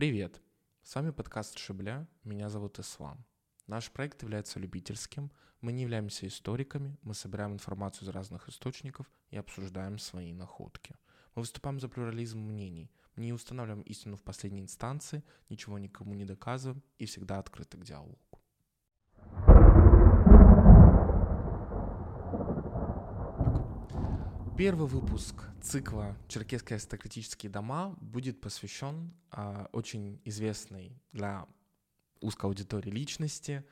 Привет! С вами подкаст Шибля, меня зовут Ислам. Наш проект является любительским, мы не являемся историками, мы собираем информацию из разных источников и обсуждаем свои находки. Мы выступаем за плюрализм мнений, мы не устанавливаем истину в последней инстанции, ничего никому не доказываем и всегда открыты к диалогу. Первый выпуск цикла «Черкесские аристократические дома» будет посвящен э, очень известной для узкой аудитории личности.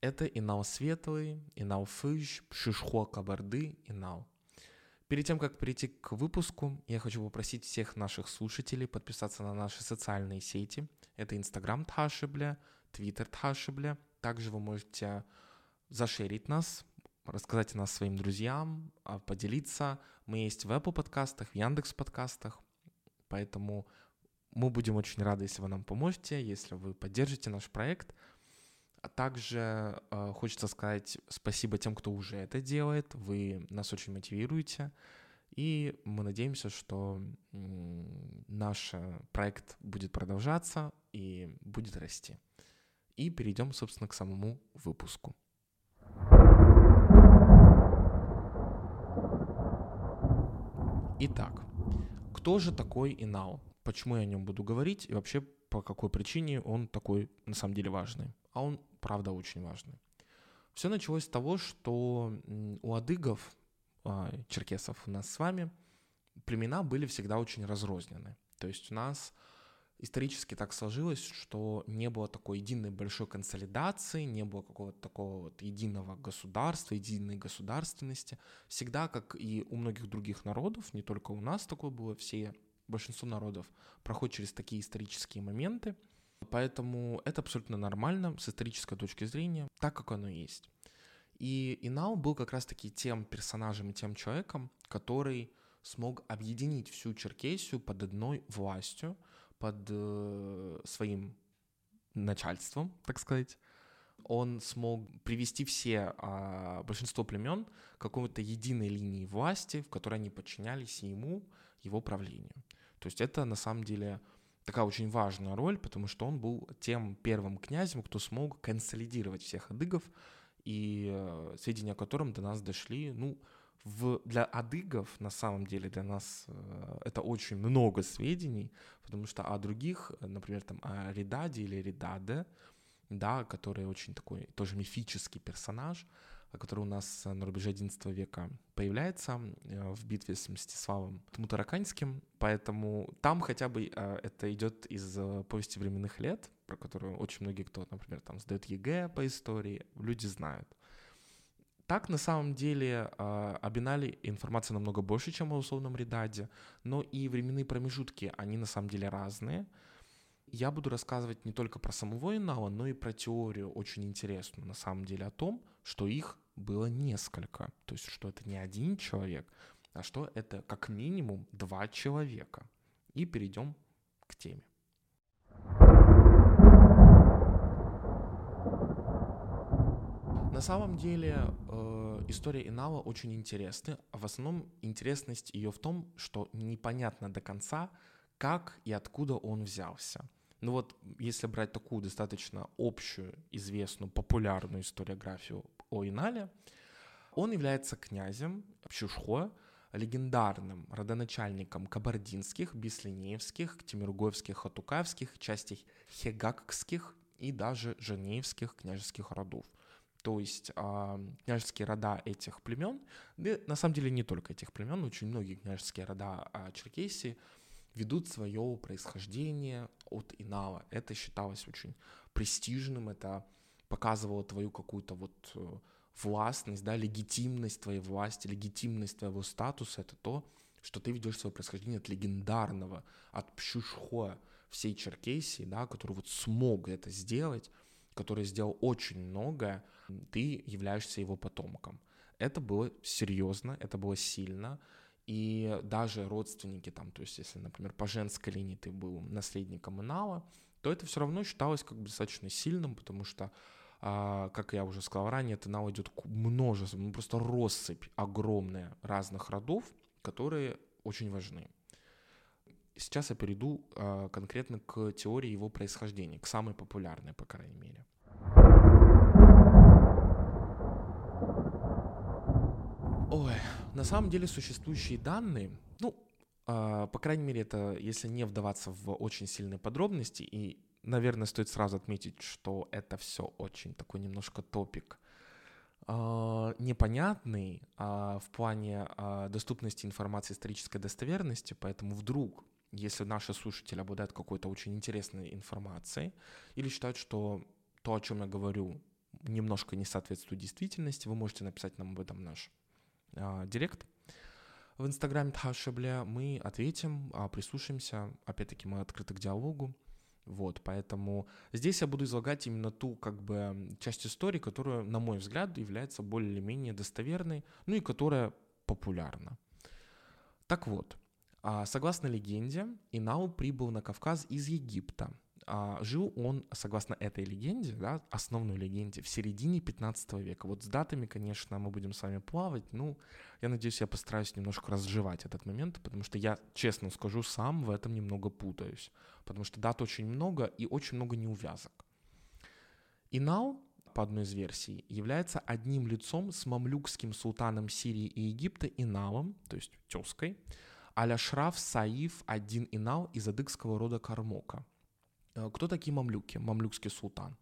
Это Инал Светлый, Инал Фыж, Пшишхо Кабарды, Инал. Перед тем, как перейти к выпуску, я хочу попросить всех наших слушателей подписаться на наши социальные сети. Это Инстаграм Тхашибля, Твиттер Тхашибля. Также вы можете зашерить нас, рассказать о нас своим друзьям, а, поделиться. Мы есть в Apple подкастах, в Яндекс подкастах, поэтому мы будем очень рады, если вы нам поможете, если вы поддержите наш проект. А также э, хочется сказать спасибо тем, кто уже это делает. Вы нас очень мотивируете. И мы надеемся, что наш проект будет продолжаться и будет расти. И перейдем, собственно, к самому выпуску. Итак, кто же такой Инал? Почему я о нем буду говорить и вообще по какой причине он такой на самом деле важный? А он правда очень важный. Все началось с того, что у адыгов, а, черкесов у нас с вами, племена были всегда очень разрознены. То есть у нас исторически так сложилось, что не было такой единой большой консолидации, не было какого-то такого вот единого государства, единой государственности. Всегда, как и у многих других народов, не только у нас такое было, все, большинство народов проходят через такие исторические моменты. Поэтому это абсолютно нормально с исторической точки зрения, так как оно есть. И Инау был как раз-таки тем персонажем тем человеком, который смог объединить всю Черкесию под одной властью – под э, своим начальством, так сказать, он смог привести все, а, большинство племен к какой-то единой линии власти, в которой они подчинялись ему, его правлению. То есть это на самом деле такая очень важная роль, потому что он был тем первым князем, кто смог консолидировать всех адыгов, и э, сведения о котором до нас дошли, ну, в, для адыгов, на самом деле, для нас э, это очень много сведений, потому что о других, например, там, о Ридаде или Ридаде, да, который очень такой тоже мифический персонаж, который у нас на рубеже XI века появляется э, в битве с Мстиславом Тмутараканским, поэтому там хотя бы э, это идет из э, повести временных лет, про которую очень многие кто, например, там сдает ЕГЭ по истории, люди знают. Так, на самом деле, а, о Бинале информация намного больше, чем о условном Редаде, но и временные промежутки, они на самом деле разные. Я буду рассказывать не только про самого Инала, но и про теорию очень интересную, на самом деле, о том, что их было несколько. То есть, что это не один человек, а что это как минимум два человека. И перейдем к теме. На самом деле э, история Инала очень интересная. В основном интересность ее в том, что непонятно до конца, как и откуда он взялся. Ну вот, если брать такую достаточно общую, известную, популярную историографию о Инале, он является князем Пшушхо, легендарным родоначальником кабардинских, бислинеевских, тимиргоевских, хатукаевских, частей хегакских и даже женеевских княжеских родов то есть э, княжеские рода этих племен, да, на самом деле не только этих племен, очень многие княжеские рода э, Черкесии ведут свое происхождение от Инала. Это считалось очень престижным, это показывало твою какую-то вот э, властность, да, легитимность твоей власти, легитимность твоего статуса, это то, что ты ведешь свое происхождение от легендарного, от Пшушхоя всей Черкесии, да, который вот смог это сделать, который сделал очень многое, ты являешься его потомком. Это было серьезно, это было сильно, и даже родственники там, то есть если, например, по женской линии ты был наследником Инала, то это все равно считалось как бы достаточно сильным, потому что, а, как я уже сказал ранее, от Инала идет множество, ну просто россыпь огромная разных родов, которые очень важны. Сейчас я перейду э, конкретно к теории его происхождения, к самой популярной, по крайней мере. Ой, на самом деле существующие данные, ну, э, по крайней мере, это если не вдаваться в очень сильные подробности, и, наверное, стоит сразу отметить, что это все очень такой немножко топик э, непонятный э, в плане э, доступности информации исторической достоверности, поэтому вдруг если наши слушатели обладают какой-то очень интересной информацией или считают, что то, о чем я говорю, немножко не соответствует действительности, вы можете написать нам об этом наш э, директ в инстаграме Тхашебля. Мы ответим, э, прислушаемся. Опять-таки мы открыты к диалогу. Вот, поэтому здесь я буду излагать именно ту, как бы, часть истории, которая, на мой взгляд, является более или менее достоверной, ну и которая популярна. Так вот, а, согласно легенде, Инау прибыл на Кавказ из Египта. А, жил он, согласно этой легенде, да, основной легенде, в середине 15 века. Вот с датами, конечно, мы будем с вами плавать. Ну, я надеюсь, я постараюсь немножко разжевать этот момент, потому что я, честно скажу, сам в этом немного путаюсь. Потому что дат очень много и очень много неувязок. Инау, по одной из версий, является одним лицом с мамлюкским султаном Сирии и Египта Иналом, то есть тезкой, Аляшраф Саиф один Инал из адыгского рода Кармока. Э, кто такие мамлюки? Мамлюкский султан.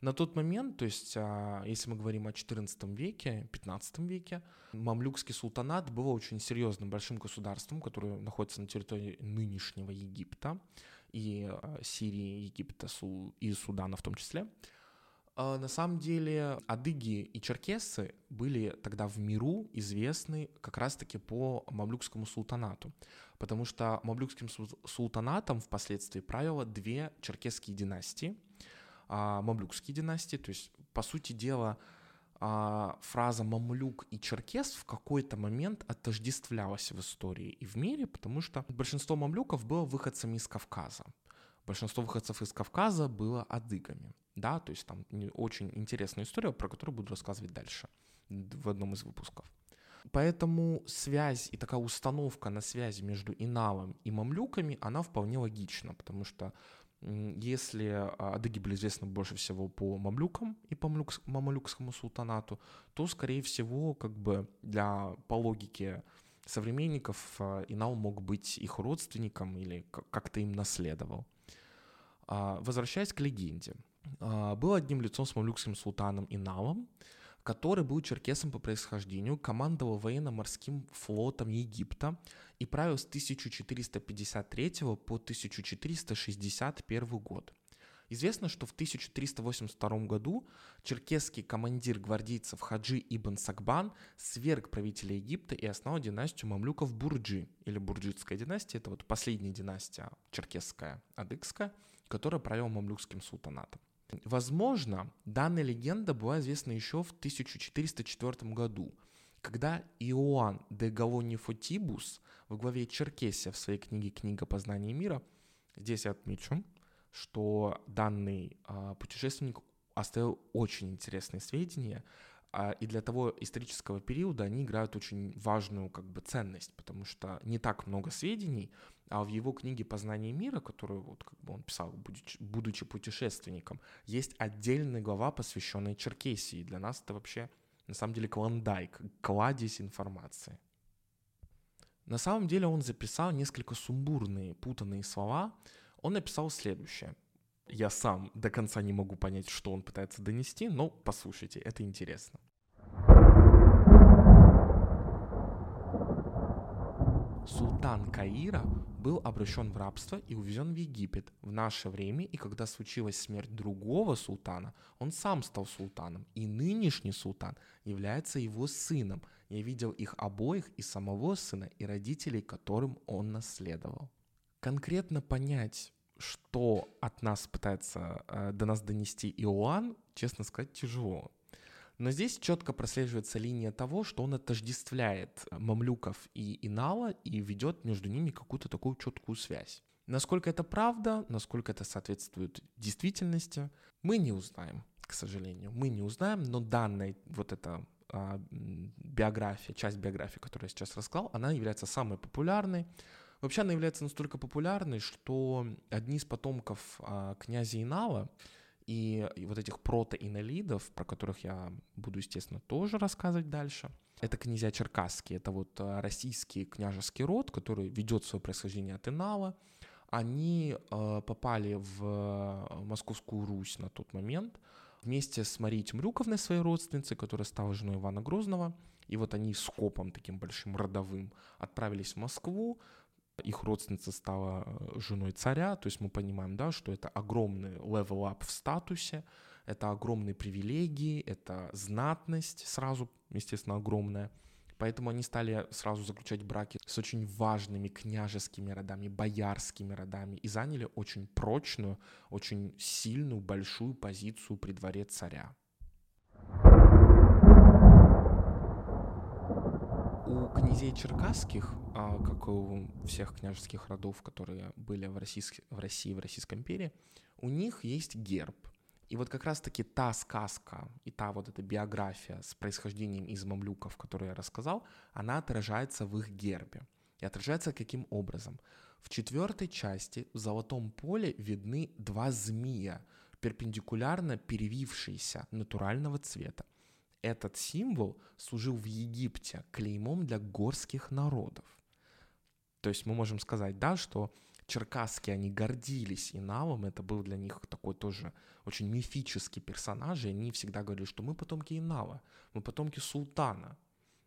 На тот момент, то есть а, если мы говорим о XIV веке, XV веке, мамлюкский султанат был очень серьезным большим государством, которое находится на территории нынешнего Египта и а, Сирии, Египта и Судана в том числе. А, на самом деле адыги и черкесы были тогда в миру известны как раз-таки по мамлюкскому султанату, потому что мамлюкским султанатом впоследствии правило две черкесские династии, а, мамлюкские династии, то есть, по сути дела, а, фраза «мамлюк» и «черкес» в какой-то момент отождествлялась в истории и в мире, потому что большинство мамлюков было выходцами из Кавказа. Большинство выходцев из Кавказа было адыгами. Да, то есть там очень интересная история, про которую буду рассказывать дальше в одном из выпусков. Поэтому связь и такая установка на связи между Иналом и мамлюками, она вполне логична, потому что если а, адыги были известны больше всего по мамлюкам и по мамлюкскому султанату, то, скорее всего, как бы для, по логике современников, а, Инал мог быть их родственником или как-то им наследовал. А, возвращаясь к легенде. А, был одним лицом с мамлюкским султаном Иналом, который был черкесом по происхождению, командовал военно-морским флотом Египта и правил с 1453 по 1461 год. Известно, что в 1382 году черкесский командир гвардейцев Хаджи Ибн Сакбан сверг правителя Египта и основал династию мамлюков Бурджи, или Бурджитская династия, это вот последняя династия черкесская, адыгская, которая правила мамлюкским султанатом. Возможно, данная легенда была известна еще в 1404 году, когда Иоанн де Галони Фотибус в главе Черкесия в своей книге «Книга познания мира», здесь я отмечу, что данный э, путешественник оставил очень интересные сведения, и для того исторического периода они играют очень важную как бы ценность, потому что не так много сведений, а в его книге «Познание мира», которую вот как бы он писал, будучи, будучи путешественником, есть отдельная глава, посвященная Черкесии. Для нас это вообще, на самом деле, клондайк, кладезь информации. На самом деле он записал несколько сумбурные, путанные слова. Он написал следующее. Я сам до конца не могу понять, что он пытается донести, но послушайте, это интересно. Султан Каира был обращен в рабство и увезен в Египет. В наше время, и когда случилась смерть другого султана, он сам стал султаном. И нынешний султан является его сыном. Я видел их обоих, и самого сына, и родителей, которым он наследовал. Конкретно понять, что от нас пытается э, до нас донести Иоанн, честно сказать, тяжело. Но здесь четко прослеживается линия того, что он отождествляет э, мамлюков и Инала и ведет между ними какую-то такую четкую связь. Насколько это правда, насколько это соответствует действительности, мы не узнаем, к сожалению. Мы не узнаем, но данная вот эта а, биография, часть биографии, которую я сейчас рассказал, она является самой популярной. Вообще она является настолько популярной, что одни из потомков а, князя Инала и, и вот этих протоинолидов, про которых я буду, естественно, тоже рассказывать дальше, это князья Черкасские, это вот а, российский княжеский род, который ведет свое происхождение от Инала. Они э, попали в Московскую Русь на тот момент вместе с Марией Темрюковной, своей родственницей, которая стала женой Ивана Грозного. И вот они с копом таким большим родовым отправились в Москву, их родственница стала э, женой царя, то есть мы понимаем, да, что это огромный level-up в статусе, это огромные привилегии, это знатность сразу, естественно, огромная. Поэтому они стали сразу заключать браки с очень важными княжескими родами, боярскими родами и заняли очень прочную, очень сильную, большую позицию при дворе царя. У князей черкасских, а, как у всех княжеских родов, которые были в, Российск... в России, в Российской империи, у них есть герб. И вот как раз-таки та сказка и та вот эта биография с происхождением из мамлюков, которую я рассказал, она отражается в их гербе. И отражается каким образом? В четвертой части в золотом поле видны два змея, перпендикулярно перевившиеся натурального цвета этот символ служил в Египте клеймом для горских народов. То есть мы можем сказать, да, что черкасские, они гордились Иналом, это был для них такой тоже очень мифический персонаж, и они всегда говорили, что мы потомки Инала, мы потомки султана,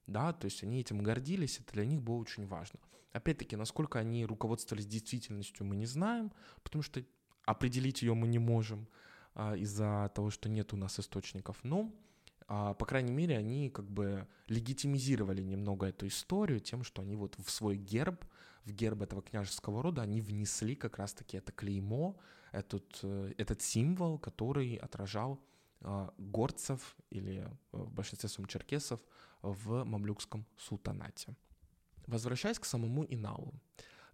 да, то есть они этим гордились, это для них было очень важно. Опять-таки, насколько они руководствовались действительностью, мы не знаем, потому что определить ее мы не можем а, из-за того, что нет у нас источников, но а, по крайней мере, они как бы легитимизировали немного эту историю тем, что они вот в свой герб, в герб этого княжеского рода, они внесли как раз-таки это клеймо, этот, э, этот символ, который отражал а, горцев или э, в большинстве своем черкесов в мамлюкском султанате. Возвращаясь к самому Иналу.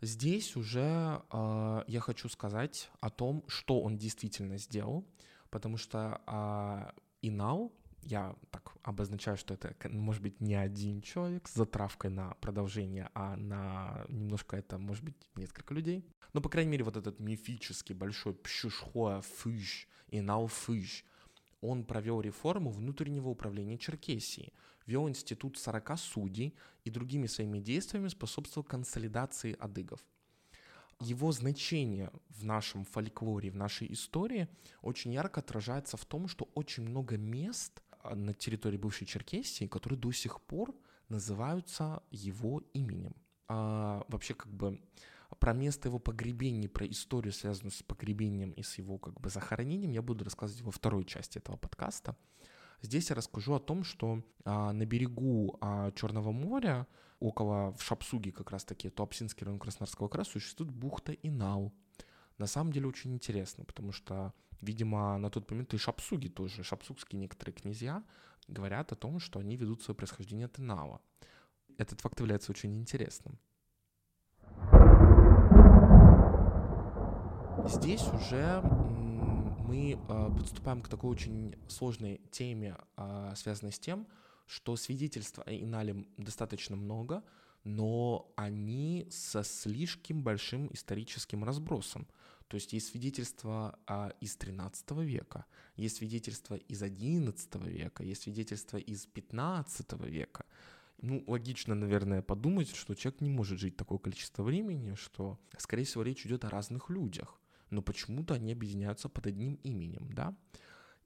Здесь уже э, я хочу сказать о том, что он действительно сделал, потому что э, Инал я так обозначаю, что это может быть не один человек с затравкой на продолжение, а на немножко это может быть несколько людей. Но, по крайней мере, вот этот мифический большой пшушхуа фыш и нау фыш, он провел реформу внутреннего управления Черкесии, вел институт 40 судей и другими своими действиями способствовал консолидации адыгов. Его значение в нашем фольклоре, в нашей истории очень ярко отражается в том, что очень много мест – на территории бывшей Черкесии, которые до сих пор называются его именем. А, вообще как бы про место его погребения, про историю, связанную с погребением и с его как бы захоронением, я буду рассказывать во второй части этого подкаста. Здесь я расскажу о том, что а, на берегу а, Черного моря, около в Шапсуге как раз-таки, Туапсинский район Краснодарского края, существует бухта Инал. На самом деле очень интересно, потому что Видимо, на тот момент и шапсуги тоже, шапсугские некоторые князья говорят о том, что они ведут свое происхождение от Инала. Этот факт является очень интересным. Здесь уже мы а, подступаем к такой очень сложной теме, а, связанной с тем, что свидетельств о Инале достаточно много, но они со слишком большим историческим разбросом. То есть есть свидетельства а, из 13 века, есть свидетельства из 11 века, есть свидетельства из 15 века. Ну, логично, наверное, подумать, что человек не может жить такое количество времени, что, скорее всего, речь идет о разных людях, но почему-то они объединяются под одним именем, да.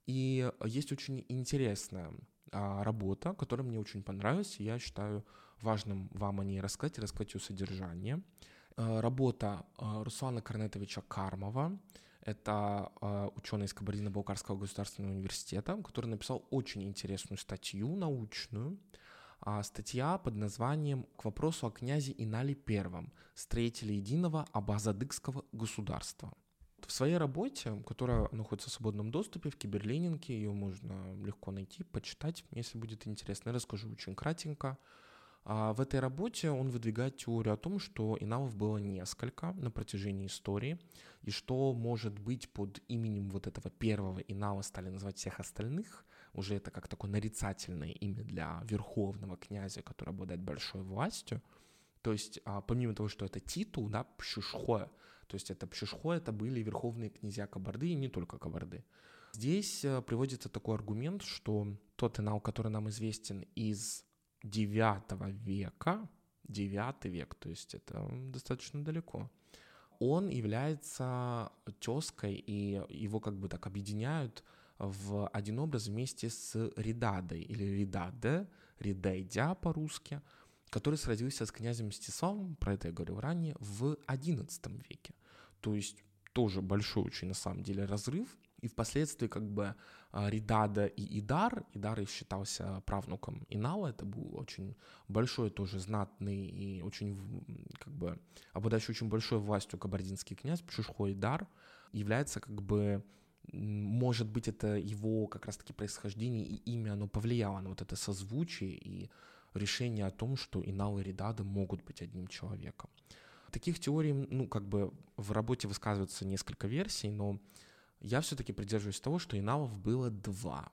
И есть очень интересная а, работа, которая мне очень понравилась, я считаю важным вам о ней рассказать и рассказать ее содержание. Э, работа э, Руслана Корнетовича Кармова. Это э, ученый из Кабардино-Балкарского государственного университета, который написал очень интересную статью научную. А, статья под названием «К вопросу о князе Инале I, строителе единого абазадыкского государства». В своей работе, которая находится в свободном доступе в Киберленинке, ее можно легко найти, почитать, если будет интересно. Я расскажу очень кратенько. А в этой работе он выдвигает теорию о том, что иналов было несколько на протяжении истории, и что, может быть, под именем вот этого первого инала стали называть всех остальных, уже это как такое нарицательное имя для верховного князя, который обладает большой властью, То есть, а, помимо того, что это титул, да, Пшишхоя, то есть это Пшишхо, это были верховные князья Кабарды и не только Кабарды. Здесь э, приводится такой аргумент, что тот инал, который нам известен из 9 века, 9 век, то есть это достаточно далеко, он является тезкой, и его как бы так объединяют в один образ вместе с Ридадой, или Ридаде, Ридайдя по-русски, который сразился с князем Мстиславом, про это я говорил ранее, в XI веке. То есть тоже большой очень на самом деле разрыв, и впоследствии как бы а, Ридада и Идар, Идар считался правнуком Инала, это был очень большой тоже знатный и очень как бы обладающий очень большой властью кабардинский князь Пшишхо Идар, является как бы может быть, это его как раз-таки происхождение и имя, оно повлияло на вот это созвучие и решение о том, что Инал и Ридада могут быть одним человеком. Таких теорий, ну, как бы в работе высказываются несколько версий, но я все-таки придерживаюсь того, что Иналов было два.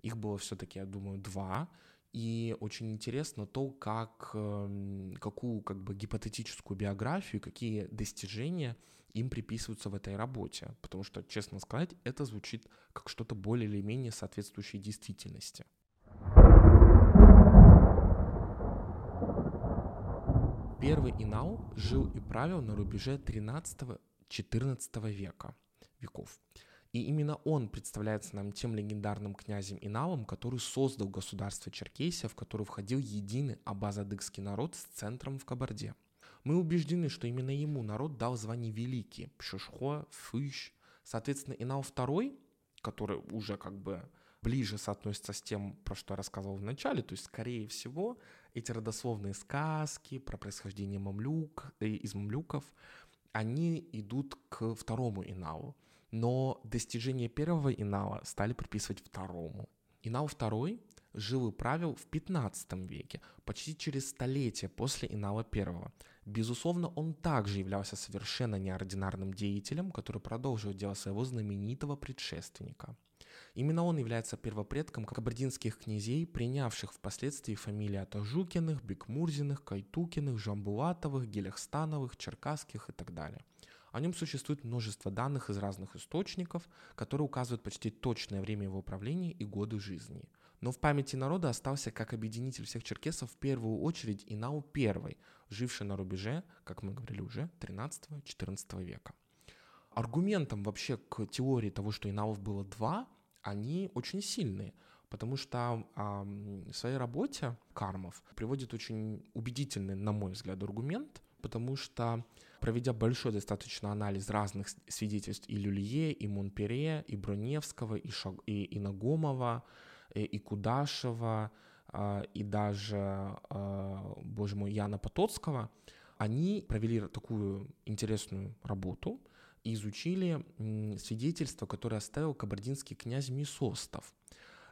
Их было все-таки, я думаю, два. И очень интересно то, как, эм, какую как бы гипотетическую биографию, какие достижения им приписываются в этой работе. Потому что, честно сказать, это звучит как что-то более или менее соответствующее действительности. Первый Инал жил и правил на рубеже 13-14 века веков. И именно он представляется нам тем легендарным князем Иналом, который создал государство Черкесия, в которое входил единый абаза-адыгский народ с центром в Кабарде. Мы убеждены, что именно ему народ дал звание Великий, Пшишхо, Фыщ. Соответственно, Инал II, который уже как бы ближе соотносится с тем, про что я рассказывал в начале, то есть, скорее всего, эти родословные сказки про происхождение мамлюк, э, из мамлюков, они идут к второму Иналу но достижения первого Инала стали приписывать второму. Инал второй жил и правил в 15 веке, почти через столетие после Инала первого. Безусловно, он также являлся совершенно неординарным деятелем, который продолжил дело своего знаменитого предшественника. Именно он является первопредком кабардинских князей, принявших впоследствии фамилии Атажукиных, Бекмурзиных, Кайтукиных, Жамбулатовых, Гиляхстановых, Черкасских и так далее. О нем существует множество данных из разных источников, которые указывают почти точное время его правления и годы жизни. Но в памяти народа остался как объединитель всех черкесов в первую очередь Инау I, живший на рубеже, как мы говорили уже, 13-14 века. Аргументом вообще к теории того, что Инауов было два, они очень сильные, потому что а, в своей работе Кармов приводит очень убедительный, на мой взгляд, аргумент, потому что проведя большой достаточно анализ разных свидетельств и Люлье, и Монпере, и Броневского, и, Шаг... и, и Нагомова, и, Кудашева, э, и даже, э, боже мой, Яна Потоцкого, они провели такую интересную работу и изучили свидетельства, которые оставил кабардинский князь Мисостов.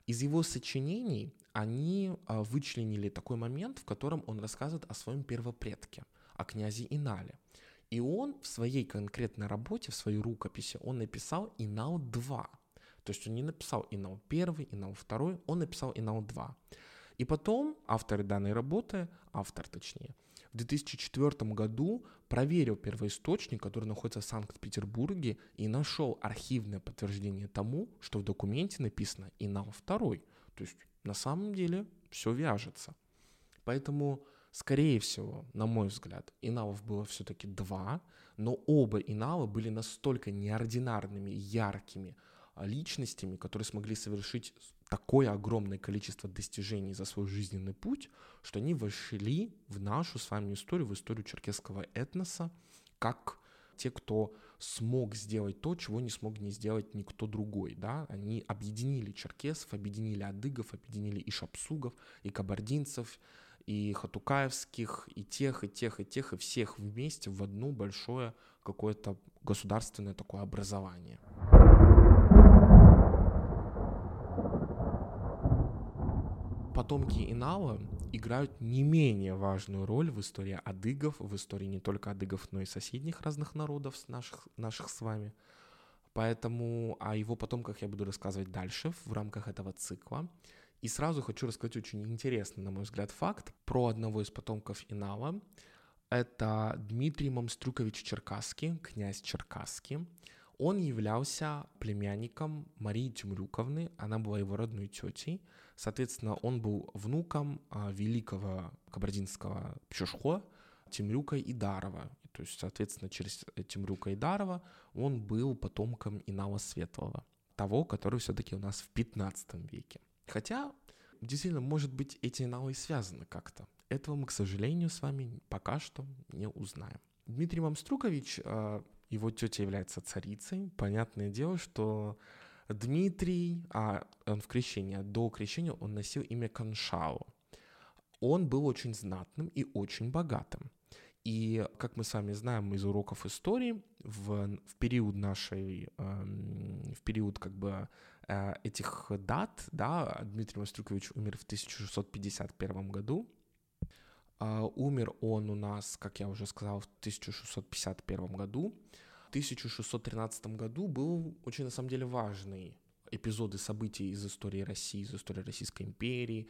Из его сочинений они а, вычленили такой момент, в котором он рассказывает о своем первопредке, о князе Инале – и он в своей конкретной работе, в своей рукописи, он написал Инал 2. То есть он не написал Инал 1, Инал 2, он написал Инал 2. И потом авторы данной работы, автор точнее, в 2004 году проверил первоисточник, который находится в Санкт-Петербурге, и нашел архивное подтверждение тому, что в документе написано Инал 2. То есть на самом деле все вяжется. Поэтому Скорее всего, на мой взгляд, иналов было все-таки два, но оба инала были настолько неординарными, яркими а, личностями, которые смогли совершить такое огромное количество достижений за свой жизненный путь, что они вошли в нашу с вами историю, в историю черкесского этноса, как те, кто смог сделать то, чего не смог не сделать никто другой, да, они объединили черкесов, объединили адыгов, объединили и шапсугов, и кабардинцев, и хатукаевских, и тех, и тех, и тех, и всех вместе в одно большое какое-то государственное такое образование. Потомки Инала играют не менее важную роль в истории адыгов, в истории не только адыгов, но и соседних разных народов наших, наших с вами. Поэтому о его потомках я буду рассказывать дальше в рамках этого цикла. И сразу хочу рассказать очень интересный, на мой взгляд, факт про одного из потомков Инала. Это Дмитрий Мамстрюкович Черкасский, князь Черкасский. Он являлся племянником Марии Тимрюковны, она была его родной тетей. Соответственно, он был внуком а, великого кабардинского пшушхо Тимрюка Идарова. То есть, соответственно, через Тимрюка Идарова он был потомком Инала Светлого, того, который все-таки у нас в 15 веке. Хотя, действительно, может быть, эти иналы связаны как-то. Этого мы, к сожалению, с вами пока что не узнаем. Дмитрий Мамструкович а, его тетя является царицей. Понятное дело, что Дмитрий, а он в крещении, а до крещения он носил имя Каншао. Он был очень знатным и очень богатым. И, как мы с вами знаем из уроков истории, в, в период нашей, э, в период как бы этих дат, да, Дмитрий Мастрюкович умер в 1651 году, а, умер он у нас, как я уже сказал, в 1651 году. В 1613 году был очень, на самом деле, важный эпизоды событий из истории России, из истории Российской империи,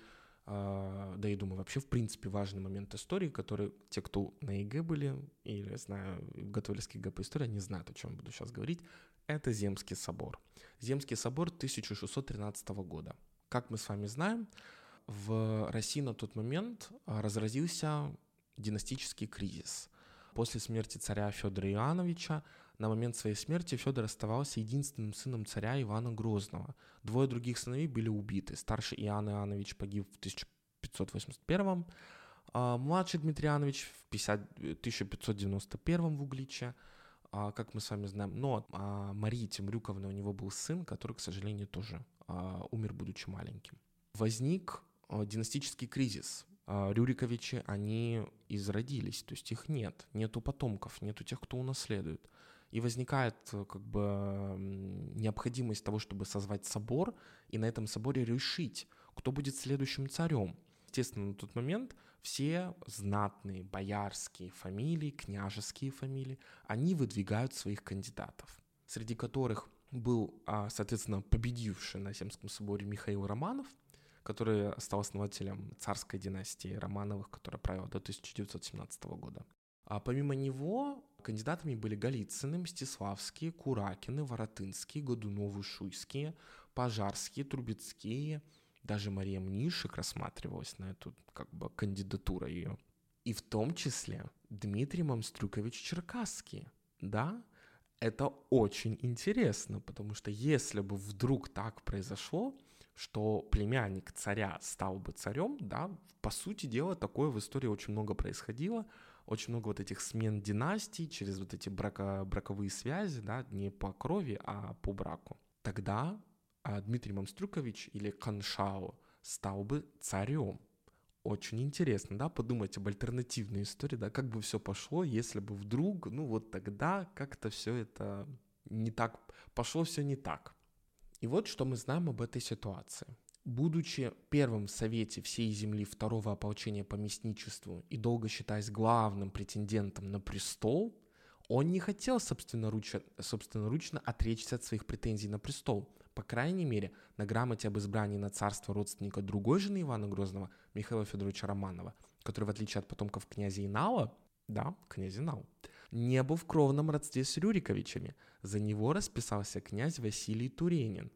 да, я думаю, вообще, в принципе, важный момент истории, который те, кто на ЕГЭ были, или, знаю, готовились к ЕГЭ по истории, они знают, о чем буду сейчас говорить, это Земский собор. Земский собор 1613 года. Как мы с вами знаем, в России на тот момент а, разразился династический кризис. После смерти царя Федора Иоанновича на момент своей смерти Федор оставался единственным сыном царя Ивана Грозного. Двое других сыновей были убиты. Старший Иоанн Иоаннович погиб в 1581 а младший Дмитрий Иоаннович в 50, 1591 в Угличе, а, как мы с вами знаем. Но а Марии Темрюковны у него был сын, который, к сожалению, тоже а, умер, будучи маленьким. Возник а, династический кризис. А, Рюриковичи, они изродились, то есть их нет, нету потомков, нету тех, кто унаследует. И возникает э, как бы необходимость того, чтобы созвать собор и на этом соборе решить, кто будет следующим царем. Естественно, на тот момент все знатные боярские фамилии, княжеские фамилии, они выдвигают своих кандидатов, среди которых был, а, соответственно, победивший на Семском соборе Михаил Романов – который стал основателем царской династии Романовых, которая правила до 1917 года. А помимо него кандидатами были Голицыны, Мстиславские, Куракины, Воротынские, Годуновы, Шуйские, Пожарские, Трубецкие. Даже Мария Мнишек рассматривалась на эту как бы кандидатуру ее. И в том числе Дмитрий Мамстрюкович Черкасский. Да, это очень интересно, потому что если бы вдруг так произошло, что племянник царя стал бы царем, да, по сути дела, такое в истории очень много происходило, очень много вот этих смен династий через вот эти брако, браковые связи, да, не по крови, а по браку. Тогда а, Дмитрий Мамстрюкович или Каншао стал бы царем. Очень интересно, да, подумать об альтернативной истории, да, как бы все пошло, если бы вдруг, ну вот тогда как-то все это не так, пошло все не так. И вот что мы знаем об этой ситуации. Будучи первым в Совете всей земли второго ополчения по местничеству и долго считаясь главным претендентом на престол, он не хотел собственноручно, собственноручно отречься от своих претензий на престол. По крайней мере, на грамоте об избрании на царство родственника другой жены Ивана Грозного, Михаила Федоровича Романова, который, в отличие от потомков князя Инала, да, князь Инал, не был в кровном родстве с Рюриковичами. За него расписался князь Василий Туренин.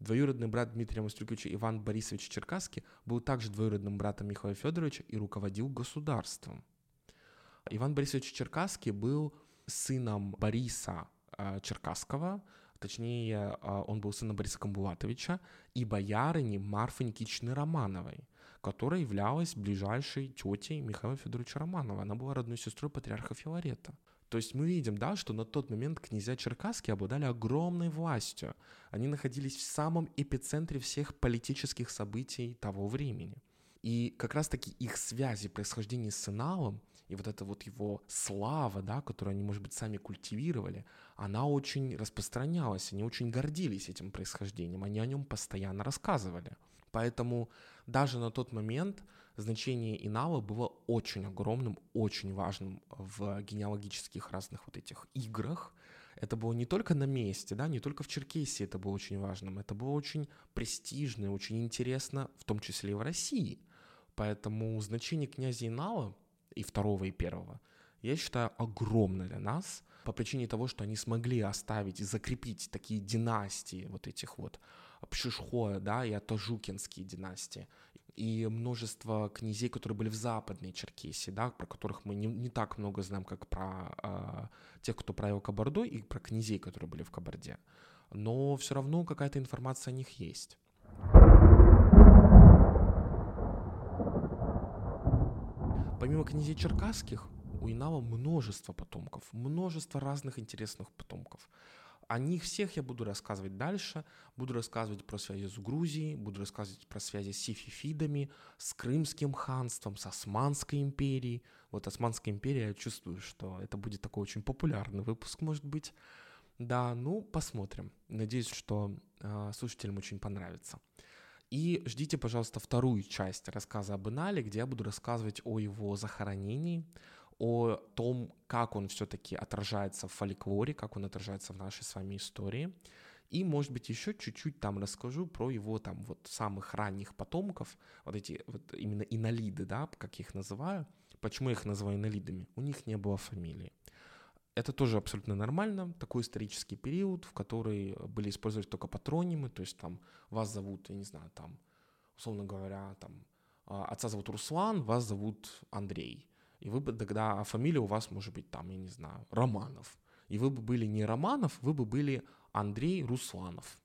Двоюродный брат Дмитрия Мастрюковича Иван Борисович Черкасский был также двоюродным братом Михаила Федоровича и руководил государством. Иван Борисович Черкасский был сыном Бориса э, Черкасского, точнее, э, он был сыном Бориса Камбулатовича и боярыни Марфы Никитичны Романовой, которая являлась ближайшей тетей Михаила Федоровича Романова. Она была родной сестрой патриарха Филарета. То есть мы видим, да, что на тот момент князья Черкасские обладали огромной властью. Они находились в самом эпицентре всех политических событий того времени. И как раз-таки их связи, происхождение с Иналом и вот эта вот его слава, да, которую они, может быть, сами культивировали, она очень распространялась, они очень гордились этим происхождением, они о нем постоянно рассказывали. Поэтому даже на тот момент значение Инала было очень огромным, очень важным в генеалогических разных вот этих играх. Это было не только на месте, да, не только в Черкесии это было очень важным, это было очень престижно, очень интересно, в том числе и в России. Поэтому значение князя Инала и второго, и первого, я считаю, огромна для нас по причине того, что они смогли оставить и закрепить такие династии вот этих вот Пшишхоя, да, и Атажукинские династии, и множество князей, которые были в Западной Черкесии, да, про которых мы не, не так много знаем, как про э, тех, кто правил Кабардой, и про князей, которые были в Кабарде. Но все равно какая-то информация о них есть. Помимо князей черкасских, у Инава множество потомков, множество разных интересных потомков. О них всех я буду рассказывать дальше. Буду рассказывать про связи с Грузией, буду рассказывать про связи с сифифидами, с Крымским ханством, с Османской империей. Вот Османская империя, я чувствую, что это будет такой очень популярный выпуск, может быть. Да, ну, посмотрим. Надеюсь, что э, слушателям очень понравится. И ждите, пожалуйста, вторую часть рассказа об Инале, где я буду рассказывать о его захоронении, о том, как он все-таки отражается в фольклоре, как он отражается в нашей с вами истории. И, может быть, еще чуть-чуть там расскажу про его там вот самых ранних потомков, вот эти вот именно инолиды, да, как я их называю. Почему я их называю инолидами? У них не было фамилии. Это тоже абсолютно нормально, такой исторический период, в который были использовать только патронимы, то есть там вас зовут, я не знаю, там, условно говоря, там, а, отца зовут Руслан, вас зовут Андрей. И вы бы тогда, а фамилия у вас может быть там, я не знаю, Романов. И вы бы были не Романов, вы бы были Андрей Русланов.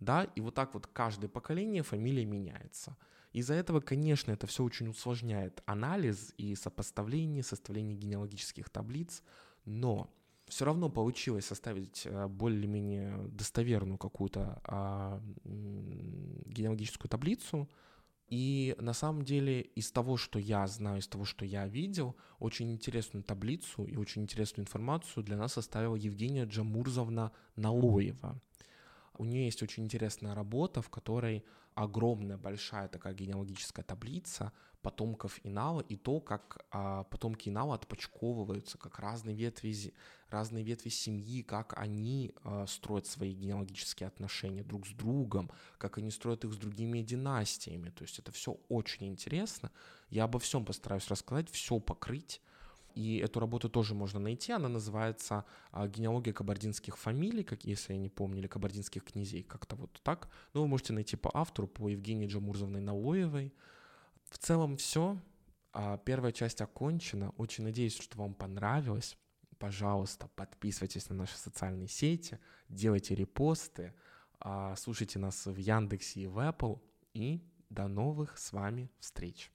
Да, и вот так вот каждое поколение фамилия меняется. Из-за этого, конечно, это все очень усложняет анализ и сопоставление, составление генеалогических таблиц, но все равно получилось составить э, более-менее достоверную какую-то а, генеалогическую таблицу, и на самом деле из того, что я знаю, из того, что я видел, очень интересную таблицу и очень интересную информацию для нас составила Евгения Джамурзовна Налоева. У нее есть очень интересная работа, в которой огромная, большая такая генеалогическая таблица потомков Инала и то, как а, потомки Инала отпочковываются, как разные ветви, разные ветви семьи, как они а, строят свои генеалогические отношения друг с другом, как они строят их с другими династиями. То есть это все очень интересно. Я обо всем постараюсь рассказать, все покрыть. И эту работу тоже можно найти. Она называется а, «Генеалогия кабардинских фамилий», как если я не помню, или кабардинских князей, как-то вот так. Но вы можете найти по автору, по Евгении Джамурзовной Налоевой. В целом все. А, первая часть окончена. Очень надеюсь, что вам понравилось. Пожалуйста, подписывайтесь на наши социальные сети, делайте репосты, а, слушайте нас в Яндексе и в Apple. И до новых с вами встреч.